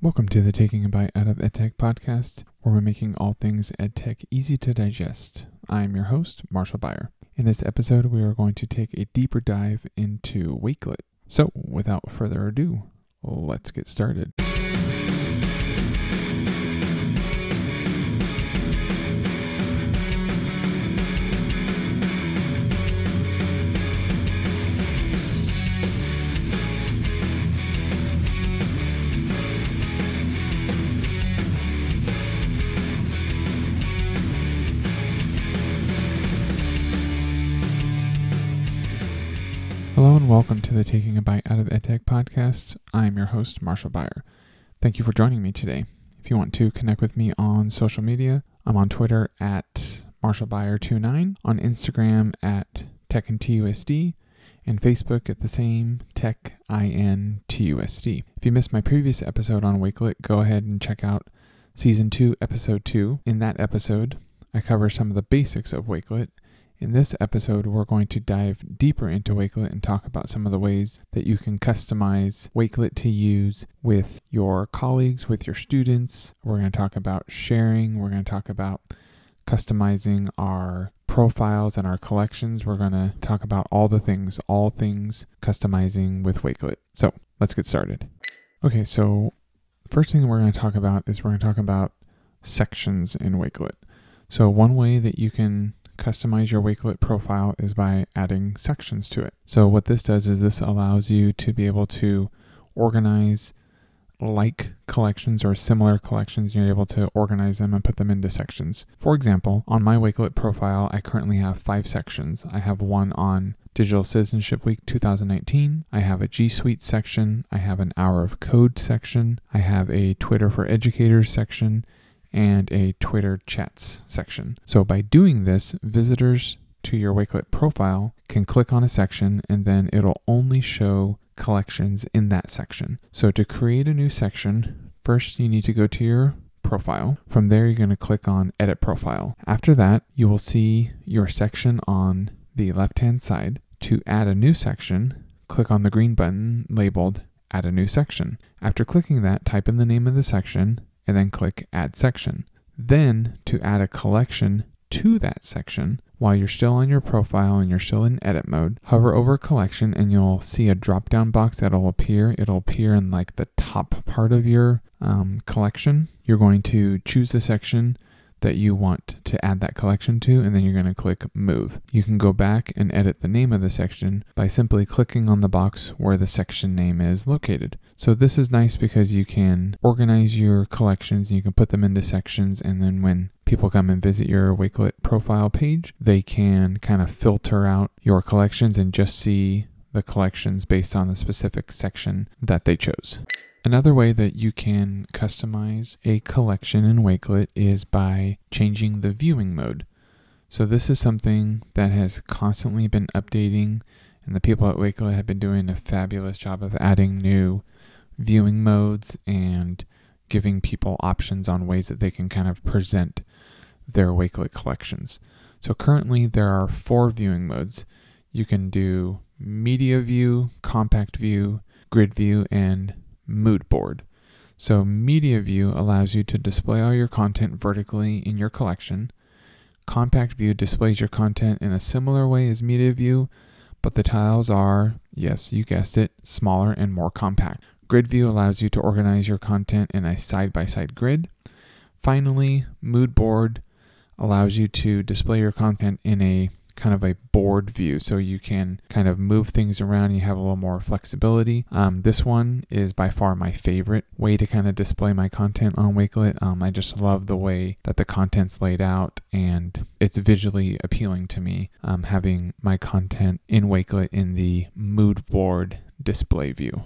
Welcome to the Taking a Bite Out of EdTech podcast, where we're making all things EdTech easy to digest. I'm your host, Marshall Beyer. In this episode, we are going to take a deeper dive into Wakelet. So, without further ado, let's get started. Welcome to the Taking a Bite Out of EdTech podcast. I'm your host, Marshall Beyer. Thank you for joining me today. If you want to connect with me on social media, I'm on Twitter at MarshallBeyer29, on Instagram at TechInTUSD, and Facebook at the same TechInTUSD. If you missed my previous episode on Wakelet, go ahead and check out Season 2, Episode 2. In that episode, I cover some of the basics of Wakelet in this episode, we're going to dive deeper into Wakelet and talk about some of the ways that you can customize Wakelet to use with your colleagues, with your students. We're going to talk about sharing. We're going to talk about customizing our profiles and our collections. We're going to talk about all the things, all things customizing with Wakelet. So let's get started. Okay, so first thing we're going to talk about is we're going to talk about sections in Wakelet. So one way that you can customize your Wakelet profile is by adding sections to it. So what this does is this allows you to be able to organize like collections or similar collections, you're able to organize them and put them into sections. For example, on my Wakelet profile, I currently have five sections. I have one on Digital Citizenship Week 2019. I have a G Suite section. I have an Hour of Code section. I have a Twitter for Educators section and a Twitter chats section. So by doing this, visitors to your Wakelet profile can click on a section and then it'll only show collections in that section. So to create a new section, first you need to go to your profile. From there, you're going to click on Edit Profile. After that, you will see your section on the left hand side. To add a new section, click on the green button labeled Add a New Section. After clicking that, type in the name of the section and then click Add Section. Then, to add a collection to that section, while you're still on your profile and you're still in edit mode, hover over collection and you'll see a drop down box that'll appear. It'll appear in like the top part of your um, collection. You're going to choose the section that you want to add that collection to, and then you're going to click Move. You can go back and edit the name of the section by simply clicking on the box where the section name is located. So this is nice because you can organize your collections, you can put them into sections, and then when people come and visit your Wakelet profile page, they can kind of filter out your collections and just see the collections based on the specific section that they chose. Another way that you can customize a collection in Wakelet is by changing the viewing mode. So this is something that has constantly been updating and the people at Wakelet have been doing a fabulous job of adding new viewing modes and giving people options on ways that they can kind of present their Wakelet collections. So currently there are four viewing modes. You can do media view, compact view, grid view, and mood board. So, Media View allows you to display all your content vertically in your collection. Compact View displays your content in a similar way as Media View, but the tiles are, yes, you guessed it, smaller and more compact. Grid View allows you to organize your content in a side by side grid. Finally, Mood Board allows you to display your content in a kind of a board view. So you can kind of move things around. You have a little more flexibility. Um, this one is by far my favorite way to kind of display my content on wakelet. Um, i just love the way that the content's laid out and it's visually appealing to me um, having my content in wakelet in the mood board display view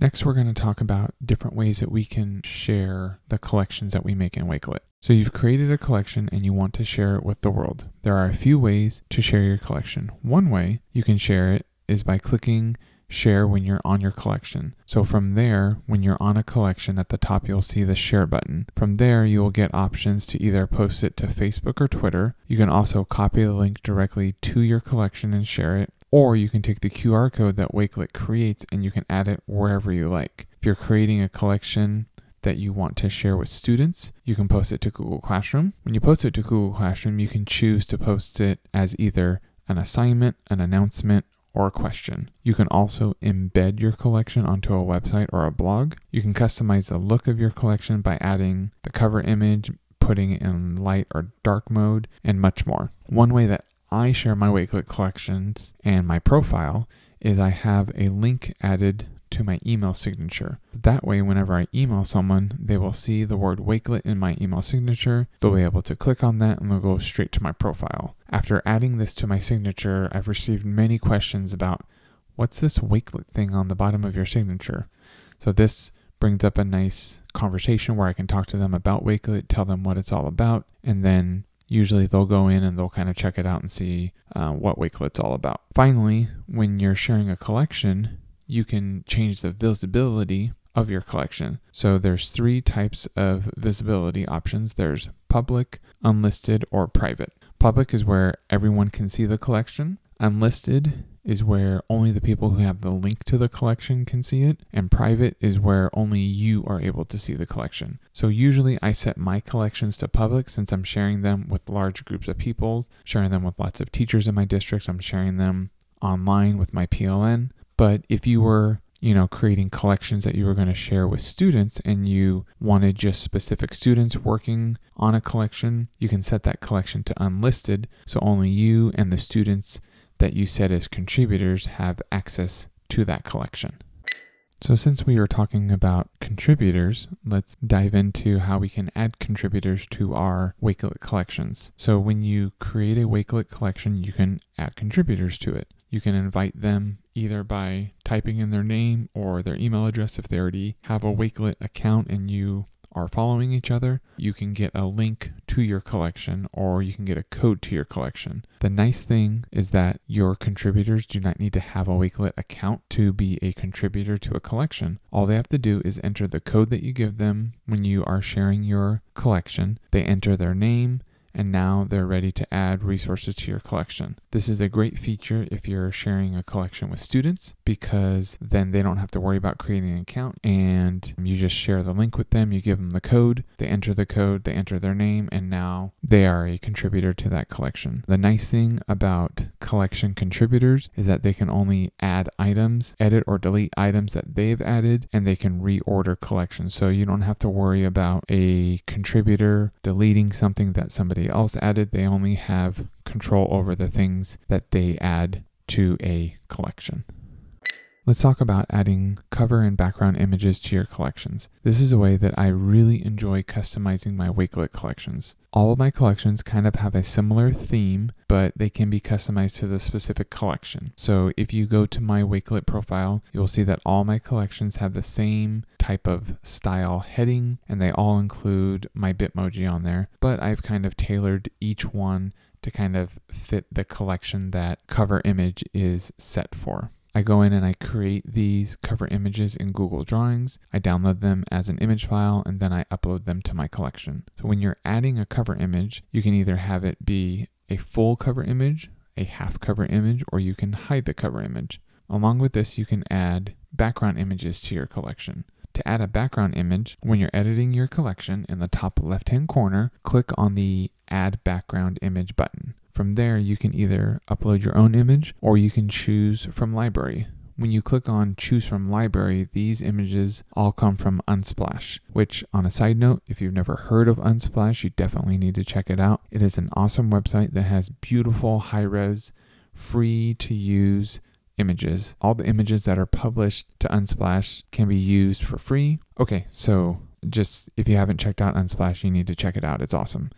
Next, we're going to talk about different ways that we can share the collections that we make in Wakelet. So you've created a collection and you want to share it with the world. There are a few ways to share your collection. One way you can share it is by clicking share when you're on your collection. So from there, when you're on a collection at the top, you'll see the share button. From there, you will get options to either post it to Facebook or Twitter. You can also copy the link directly to your collection and share it or you can take the QR code that Wakelet creates and you can add it wherever you like. If you're creating a collection that you want to share with students, you can post it to Google Classroom. When you post it to Google Classroom, you can choose to post it as either an assignment, an announcement, or a question. You can also embed your collection onto a website or a blog. You can customize the look of your collection by adding the cover image, putting it in light or dark mode, and much more. One way that I share my Wakelet collections and my profile is I have a link added to my email signature. That way, whenever I email someone, they will see the word Wakelet in my email signature. They'll be able to click on that and they'll go straight to my profile. After adding this to my signature, I've received many questions about what's this Wakelet thing on the bottom of your signature? So, this brings up a nice conversation where I can talk to them about Wakelet, tell them what it's all about, and then usually they'll go in and they'll kind of check it out and see uh, what Wakelet's all about. Finally, when you're sharing a collection, you can change the visibility of your collection. So there's three types of visibility options. There's public, unlisted, or private. Public is where everyone can see the collection. Unlisted is where only the people who have the link to the collection can see it, and private is where only you are able to see the collection. So usually I set my collections to public since I'm sharing them with large groups of people, sharing them with lots of teachers in my district, I'm sharing them online with my PLN. But if you were you know, creating collections that you were going to share with students and you wanted just specific students working on a collection, you can set that collection to unlisted so only you and the students that you set as contributors have access to that collection. So, since we are talking about contributors, let's dive into how we can add contributors to our Wakelet collections. So, when you create a Wakelet collection, you can add contributors to it. You can invite them either by typing in their name or their email address if they already have a Wakelet account and you are following each other, you can get a link to your collection or you can get a code to your collection. The nice thing is that your contributors do not need to have a Wakelet account to be a contributor to a collection. All they have to do is enter the code that you give them when you are sharing your collection. They enter their name, and now they're ready to add resources to your collection. This is a great feature if you're sharing a collection with students because then they don't have to worry about creating an account and you just share the link with them, you give them the code, they enter the code, they enter their name, and now they are a contributor to that collection. The nice thing about collection contributors is that they can only add items, edit or delete items that they've added, and they can reorder collections. So you don't have to worry about a contributor deleting something that somebody else added. They only have control over the things that they add to a collection. Let's talk about adding cover and background images to your collections. This is a way that I really enjoy customizing my Wakelet collections. All of my collections kind of have a similar theme, but they can be customized to the specific collection. So if you go to my Wakelet profile, you'll see that all my collections have the same type of style heading, and they all include my Bitmoji on there, but I've kind of tailored each one to kind of fit the collection that cover image is set for. I go in and I create these cover images in Google Drawings. I download them as an image file and then I upload them to my collection. So when you're adding a cover image, you can either have it be a full cover image, a half cover image, or you can hide the cover image. Along with this, you can add background images to your collection. To add a background image, when you're editing your collection in the top left hand corner, click on the Add Background Image button. From there, you can either upload your own image or you can choose from library. When you click on choose from library, these images all come from Unsplash, which on a side note, if you've never heard of Unsplash, you definitely need to check it out. It is an awesome website that has beautiful high res, free to use images. All the images that are published to Unsplash can be used for free. Okay, so just if you haven't checked out Unsplash, you need to check it out. It's awesome.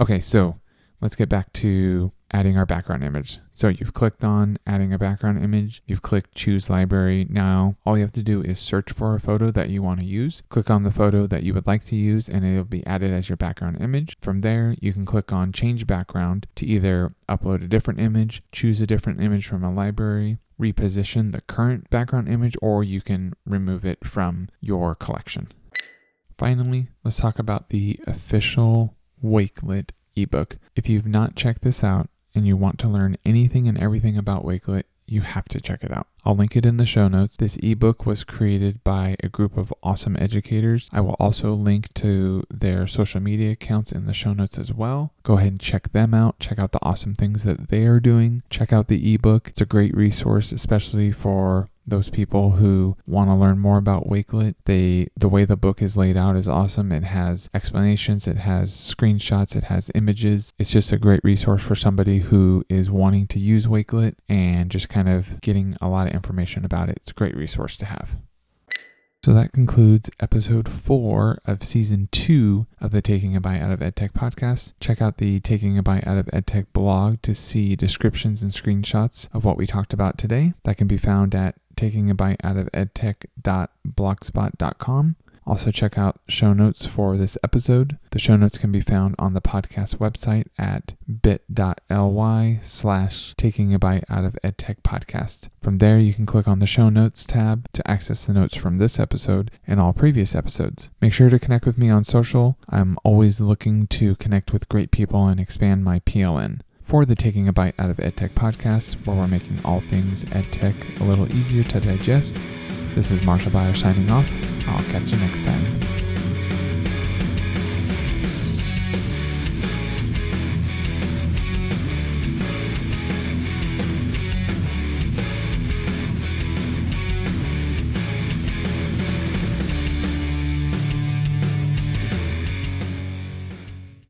Okay, so let's get back to adding our background image. So you've clicked on adding a background image, you've clicked choose library. Now all you have to do is search for a photo that you want to use. Click on the photo that you would like to use and it'll be added as your background image. From there, you can click on change background to either upload a different image, choose a different image from a library, reposition the current background image, or you can remove it from your collection. Finally, let's talk about the official Wakelet ebook. If you've not checked this out and you want to learn anything and everything about Wakelet, You have to check it out. I'll link it in the show notes. This ebook was created by a group of awesome educators. I will also link to their social media accounts in the show notes as well. Go ahead and check them out. Check out the awesome things that they are doing. Check out the ebook. It's a great resource, especially for those people who want to learn more about Wakelet. They the way the book is laid out is awesome. It has explanations, it has screenshots, it has images. It's just a great resource for somebody who is wanting to use Wakelet and just kind of getting a lot of information about it. It's a great resource to have. So that concludes episode four of season two of the Taking a Bite Out of EdTech podcast. Check out the Taking a Bite Out of EdTech blog to see descriptions and screenshots of what we talked about today. That can be found at takingabiteoutofedtech.blogspot.com. Also, check out show notes for this episode. The show notes can be found on the podcast website at bit.ly slash taking a bite out of edtech podcast. From there, you can click on the show notes tab to access the notes from this episode and all previous episodes. Make sure to connect with me on social. I'm always looking to connect with great people and expand my PLN for the Taking a Bite Out of EdTech podcast, where we're making all things EdTech a little easier to digest. This is Marshall Beyer signing off. I'll catch you next time.